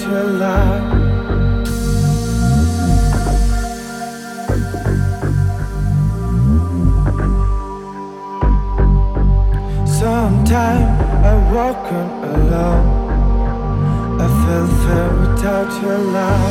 your love. Sometimes I walk on alone. I feel fair without your love.